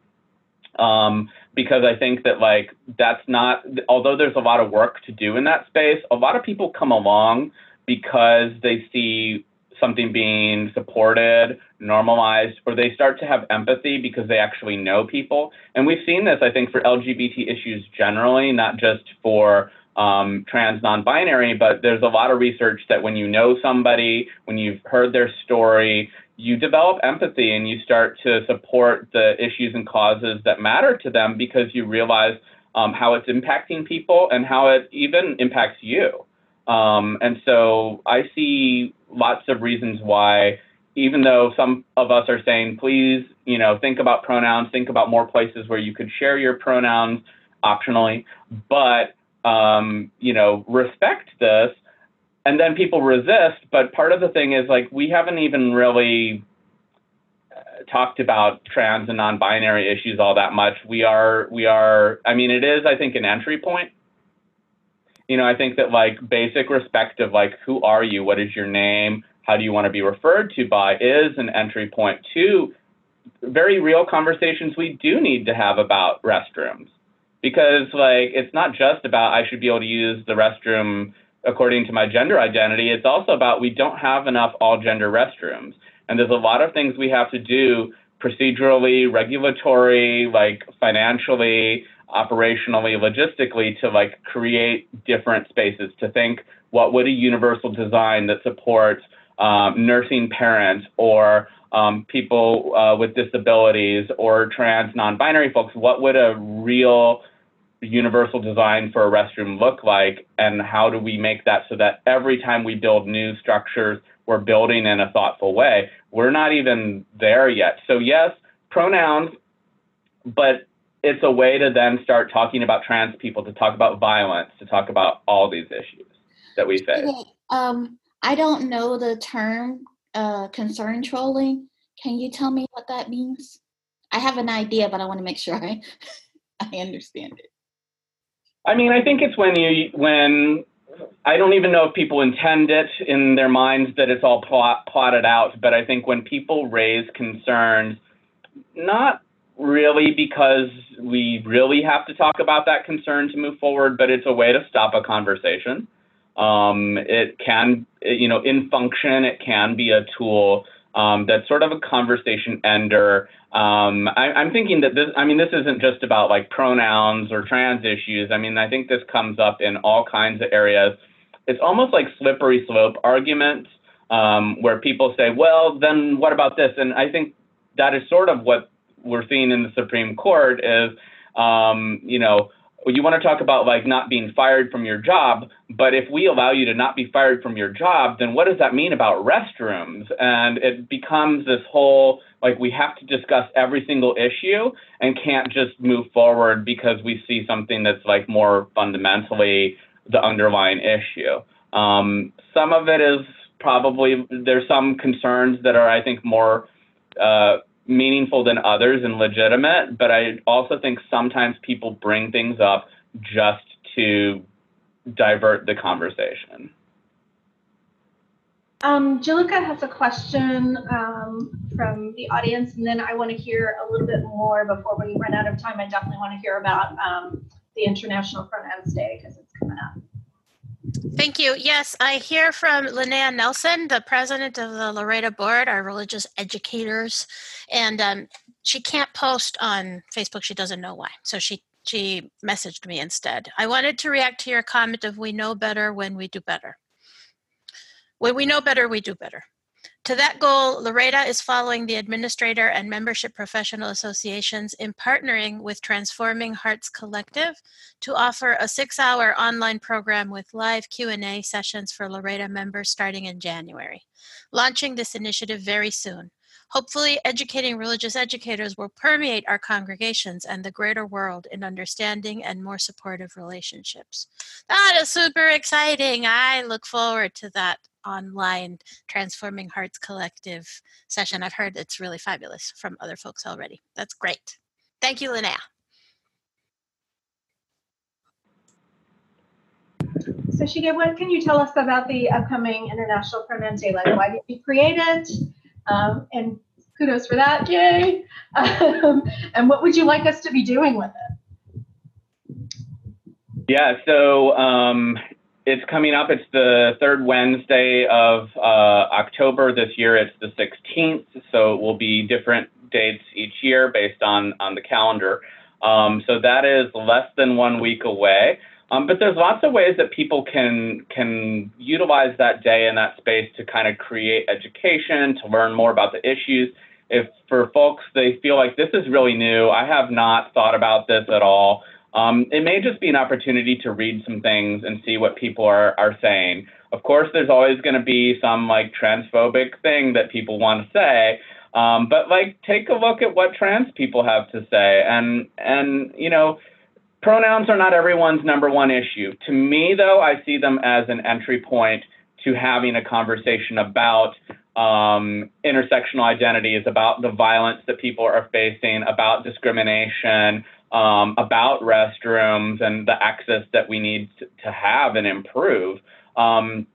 Um, because I think that like that's not although there's a lot of work to do in that space, a lot of people come along because they see something being supported, normalized, or they start to have empathy because they actually know people. And we've seen this, I think, for LGBT issues generally, not just for um, trans non-binary, but there's a lot of research that when you know somebody, when you've heard their story, you develop empathy and you start to support the issues and causes that matter to them because you realize um, how it's impacting people and how it even impacts you. Um, and so I see lots of reasons why, even though some of us are saying, please, you know, think about pronouns, think about more places where you could share your pronouns optionally, but, um, you know, respect this. And then people resist. But part of the thing is like, we haven't even really uh, talked about trans and non-binary issues all that much. We are, we are, I mean, it is, I think, an entry point you know, I think that like basic respect of like, who are you? What is your name? How do you want to be referred to by is an entry point to very real conversations we do need to have about restrooms. Because like, it's not just about I should be able to use the restroom according to my gender identity. It's also about we don't have enough all gender restrooms. And there's a lot of things we have to do procedurally, regulatory, like financially, operationally, logistically to like create different spaces to think what would a universal design that supports um, nursing parents or um, people uh, with disabilities or trans non-binary folks, what would a real universal design for a restroom look like and how do we make that so that every time we build new structures, we're building in a thoughtful way. We're not even there yet. So yes, pronouns, but it's a way to then start talking about trans people, to talk about violence, to talk about all these issues that we face. Um, I don't know the term uh, concern trolling. Can you tell me what that means? I have an idea, but I want to make sure I, I understand it. I mean, I think it's when you when I don't even know if people intend it in their minds that it's all plot, plotted out, but I think when people raise concerns, not really because we really have to talk about that concern to move forward, but it's a way to stop a conversation. Um, it can, you know, in function, it can be a tool um, that's sort of a conversation ender. Um, I, am thinking that this, I mean, this isn't just about like pronouns or trans issues. I mean, I think this comes up in all kinds of areas. It's almost like slippery slope arguments um, where people say, well, then what about this? And I think that is sort of what we're seeing in the Supreme Court is, um, you know, you want to talk about like not being fired from your job, but if we allow you to not be fired from your job, then what does that mean about restrooms? And it becomes this whole like we have to discuss every single issue and can't just move forward because we see something that's like more fundamentally the underlying issue. Um, some of it is probably there's some concerns that are I think more uh, meaningful than others and legitimate, but I also think sometimes people bring things up just to divert the conversation. Um, Julica has a question um, from the audience, and then I want to hear a little bit more before we run out of time. I definitely want to hear about um, the International Pronouns Day because. Thank you. Yes, I hear from Linnea Nelson, the president of the LREDA Board, our religious educators, and um, she can't post on Facebook. She doesn't know why, so she she messaged me instead. I wanted to react to your comment of we know better when we do better. When we know better, we do better. To that goal, LREDA is following the administrator and membership professional associations in partnering with Transforming Hearts Collective to offer a six-hour online program with live Q&A sessions for LREDA members starting in January, launching this initiative very soon. Hopefully, educating religious educators will permeate our congregations and the greater world in understanding and more supportive relationships. That is super exciting. I look forward to that online Transforming Hearts Collective session. I've heard it's really fabulous from other folks already. That's great. Thank you, Linnea. So Shige, what can you tell us about the upcoming International Pronouns Day? Like, why did you create it? Um, and kudos for that, yay! Um, and what would you like us to be doing with it? Yeah, so um, it's coming up. It's the third Wednesday of uh, October. This year it's the 16th, so it will be different dates each year based on, on the calendar. Um, so that is less than one week away. Um, but there's lots of ways that people can can utilize that day and that space to kind of create education, to learn more about the issues. If for folks they feel like this is really new, I have not thought about this at all. Um, it may just be an opportunity to read some things and see what people are, are saying. Of course, there's always going to be some like transphobic thing that people want to say, um, but like take a look at what trans people have to say, and and you know Pronouns are not everyone's number one issue. To me, though, I see them as an entry point to having a conversation about um, intersectional identities, about the violence that people are facing, about discrimination, um, about restrooms, and the access that we need to, have and improve. Um,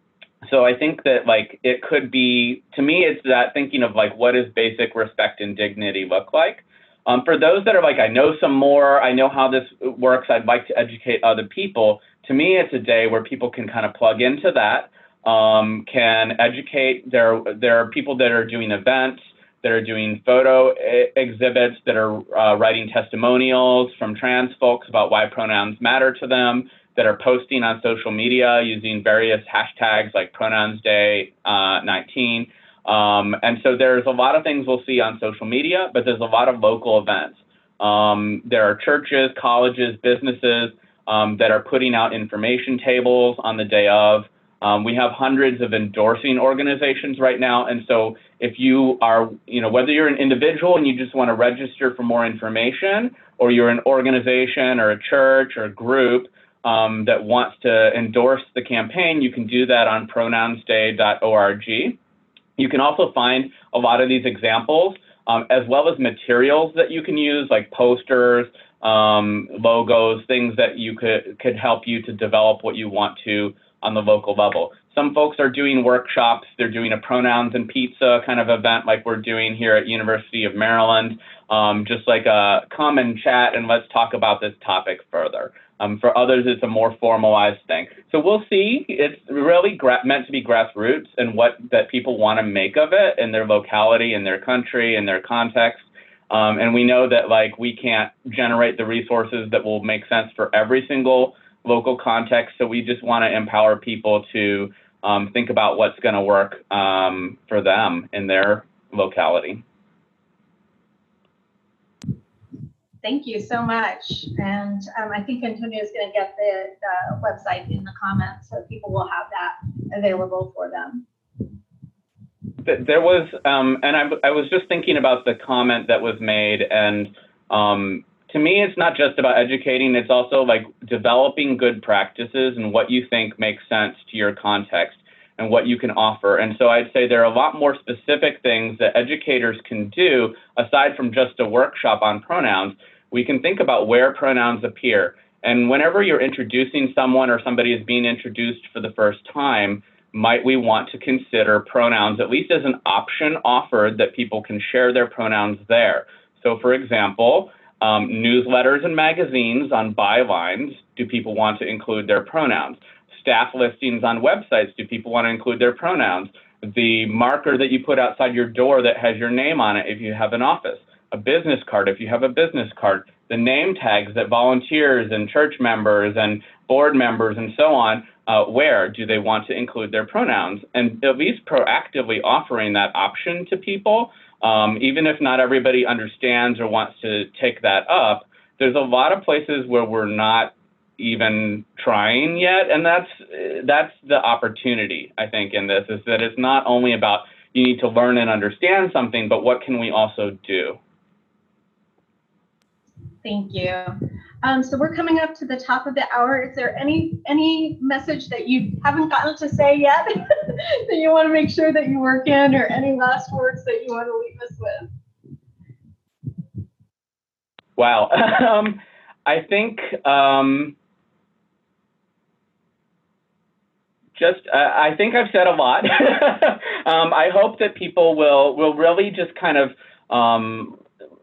so I think that like it could be to me, it's that thinking of like what does basic respect and dignity look like. Um, for those that are like, I know some more, I know how this works, I'd like to educate other people. To me, it's a day where people can kind of plug into that, um, can educate. There, there are people that are doing events, that are doing photo exhibits, that are uh, writing testimonials from trans folks about why pronouns matter to them, that are posting on social media using various hashtags like Pronouns Day uh, 19. Um, and so there's a lot of things we'll see on social media, but there's a lot of local events. Um, there are churches, colleges, businesses um, that are putting out information tables on the day of. Um, we have hundreds of endorsing organizations right now. And so if you are, you know, whether you're an individual and you just want to register for more information, or you're an organization or a church or a group um, that wants to endorse the campaign, you can do that on pronounsday.org. You can also find a lot of these examples um, as well as materials that you can use like posters, um, logos, things that you could, could help you to develop what you want to on the local level. Some folks are doing workshops. They're doing a pronouns and pizza kind of event like we're doing here at University of Maryland, um, just like a common chat and let's talk about this topic further. Um, for others, it's a more formalized thing. So we'll see. It's really meant to be grassroots and what that people want to make of it in their locality, in their country, in their context. Um, and we know that like we can't generate the resources that will make sense for every single local context. So we just want to empower people to um, think about what's going to work um, for them in their locality. Thank you so much. And um, I think Antonio is going to get the, the website in the comments so people will have that available for them. There was, um, and I, I, was just thinking about the comment that was made, and um, to me, it's not just about educating, it's also like developing good practices and what you think makes sense to your context. and what you can offer. And so I'd say there are a lot more specific things that educators can do aside from just a workshop on pronouns. We can think about where pronouns appear. And whenever you're introducing someone or somebody is being introduced for the first time, might we want to consider pronouns at least as an option offered that people can share their pronouns there? So, for example, um, newsletters and magazines on bylines, do people want to include their pronouns? Staff listings on websites, do people want to include their pronouns? The marker that you put outside your door that has your name on it if you have an office, a business card if you have a business card, the name tags that volunteers and church members and board members and so on uh, wear, do they want to include their pronouns? And at least proactively offering that option to people um, even if not everybody understands or wants to take that up, there's a lot of places where we're not even trying yet, and that's that's the opportunity I think in this is that it's not only about you need to learn and understand something, but what can we also do? Thank you. Um, so we're coming up to the top of the hour. Is there any any message that you haven't gotten to say yet that you want to make sure that you work in, or any last words that you want to leave us with? Wow. um, I think um, just uh, I think I've said a lot. um, I hope that people will will really just kind of um,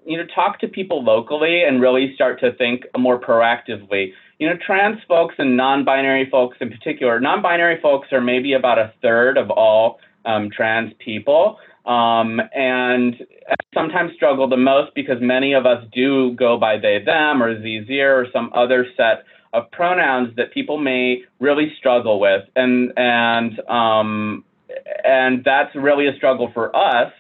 you know, talk to people locally and really start to think more proactively. You know, trans folks and non-binary folks in particular, non-binary folks are maybe about a third of all um, trans people. Um, and sometimes struggle the most because many of us do go by they, them, or zir, or some other set of pronouns that people may really struggle with. And, and, um, and that's really a struggle for us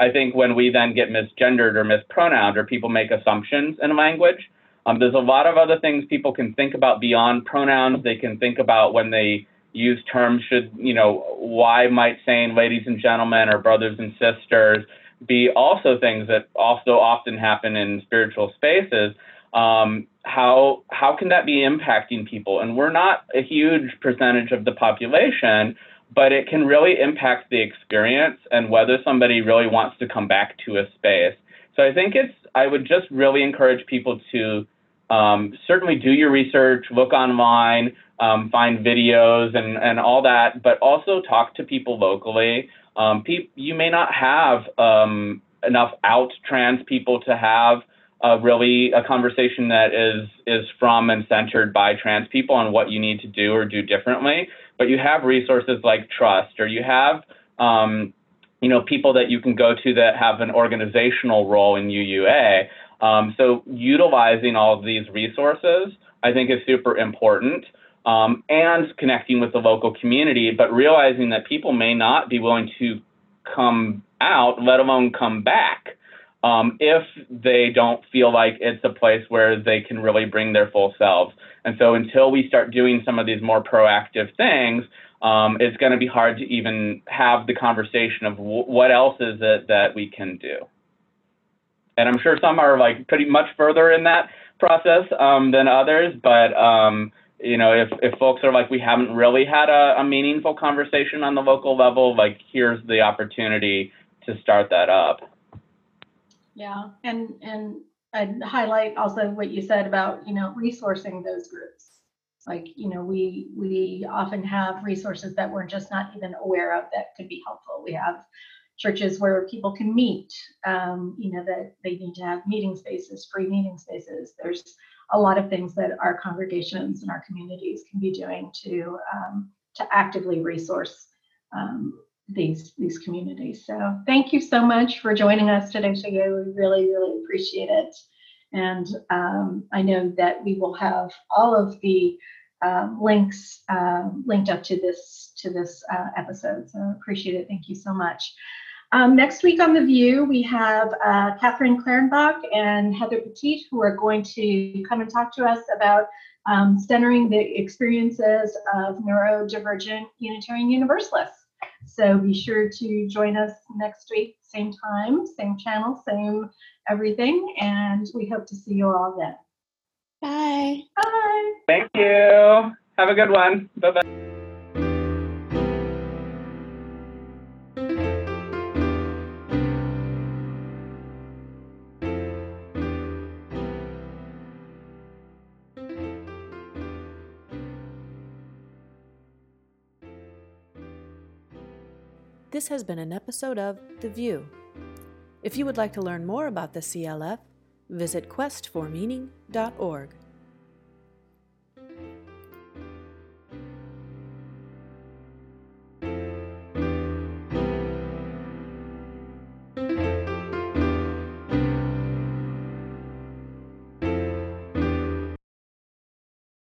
I think when we then get misgendered or mispronounced or people make assumptions in language, um, there's a lot of other things people can think about beyond pronouns. They can think about when they use terms should, you know, why might saying ladies and gentlemen or brothers and sisters be also things that also often happen in spiritual spaces. Um, how how can that be impacting people? And we're not a huge percentage of the population, but it can really impact the experience and whether somebody really wants to come back to a space. So I think it's, I would just really encourage people to um, certainly do your research, look online, um, find videos and, and all that, but also talk to people locally. Um, pe- you may not have um, enough out trans people to have really a conversation that is is from and centered by trans people on what you need to do or do differently but you have resources like TRUUST or you have um, you know people that you can go to that have an organizational role in UUA. Um, so utilizing all of these resources, I think, is super important. Um, and connecting with the local community, but realizing that people may not be willing to come out, let alone come back, um, if they don't feel like it's a place where they can really bring their full selves. And so until we start doing some of these more proactive things, um, it's going to be hard to even have the conversation of w- what else is it that we can do. And I'm sure some are like pretty much further in that process um, than others, but um, you know, if, if folks are like, we haven't really had a, a meaningful conversation on the local level, like here's the opportunity to start that up. Yeah, and and I'd highlight also what you said about, you know, resourcing those groups. Like, you know, we we often have resources that we're just not even aware of that could be helpful. We have churches where people can meet, um, you know, that they need to have meeting spaces, free meeting spaces. There's a lot of things that our congregations and our communities can be doing to um, to actively resource um, these these communities. So thank you so much for joining us today, Shige. We really, really appreciate it. And um, I know that we will have all of the um, links um, linked up to this to this uh, episode. So appreciate it. Thank you so much. Um, next week on The VUU, we have uh, Catherine Clarenbach and Heather Petit, who are going to come and talk to us about um, centering the experiences of neurodivergent Unitarian Universalists. So be sure to join us next week, same time, same channel, same everything. And we hope to see you all then. Bye. Bye. Thank you. Have a good one. Bye bye. This has been an episode of The VUU. If you would like to learn more about the CLF, visit questformeaning.org.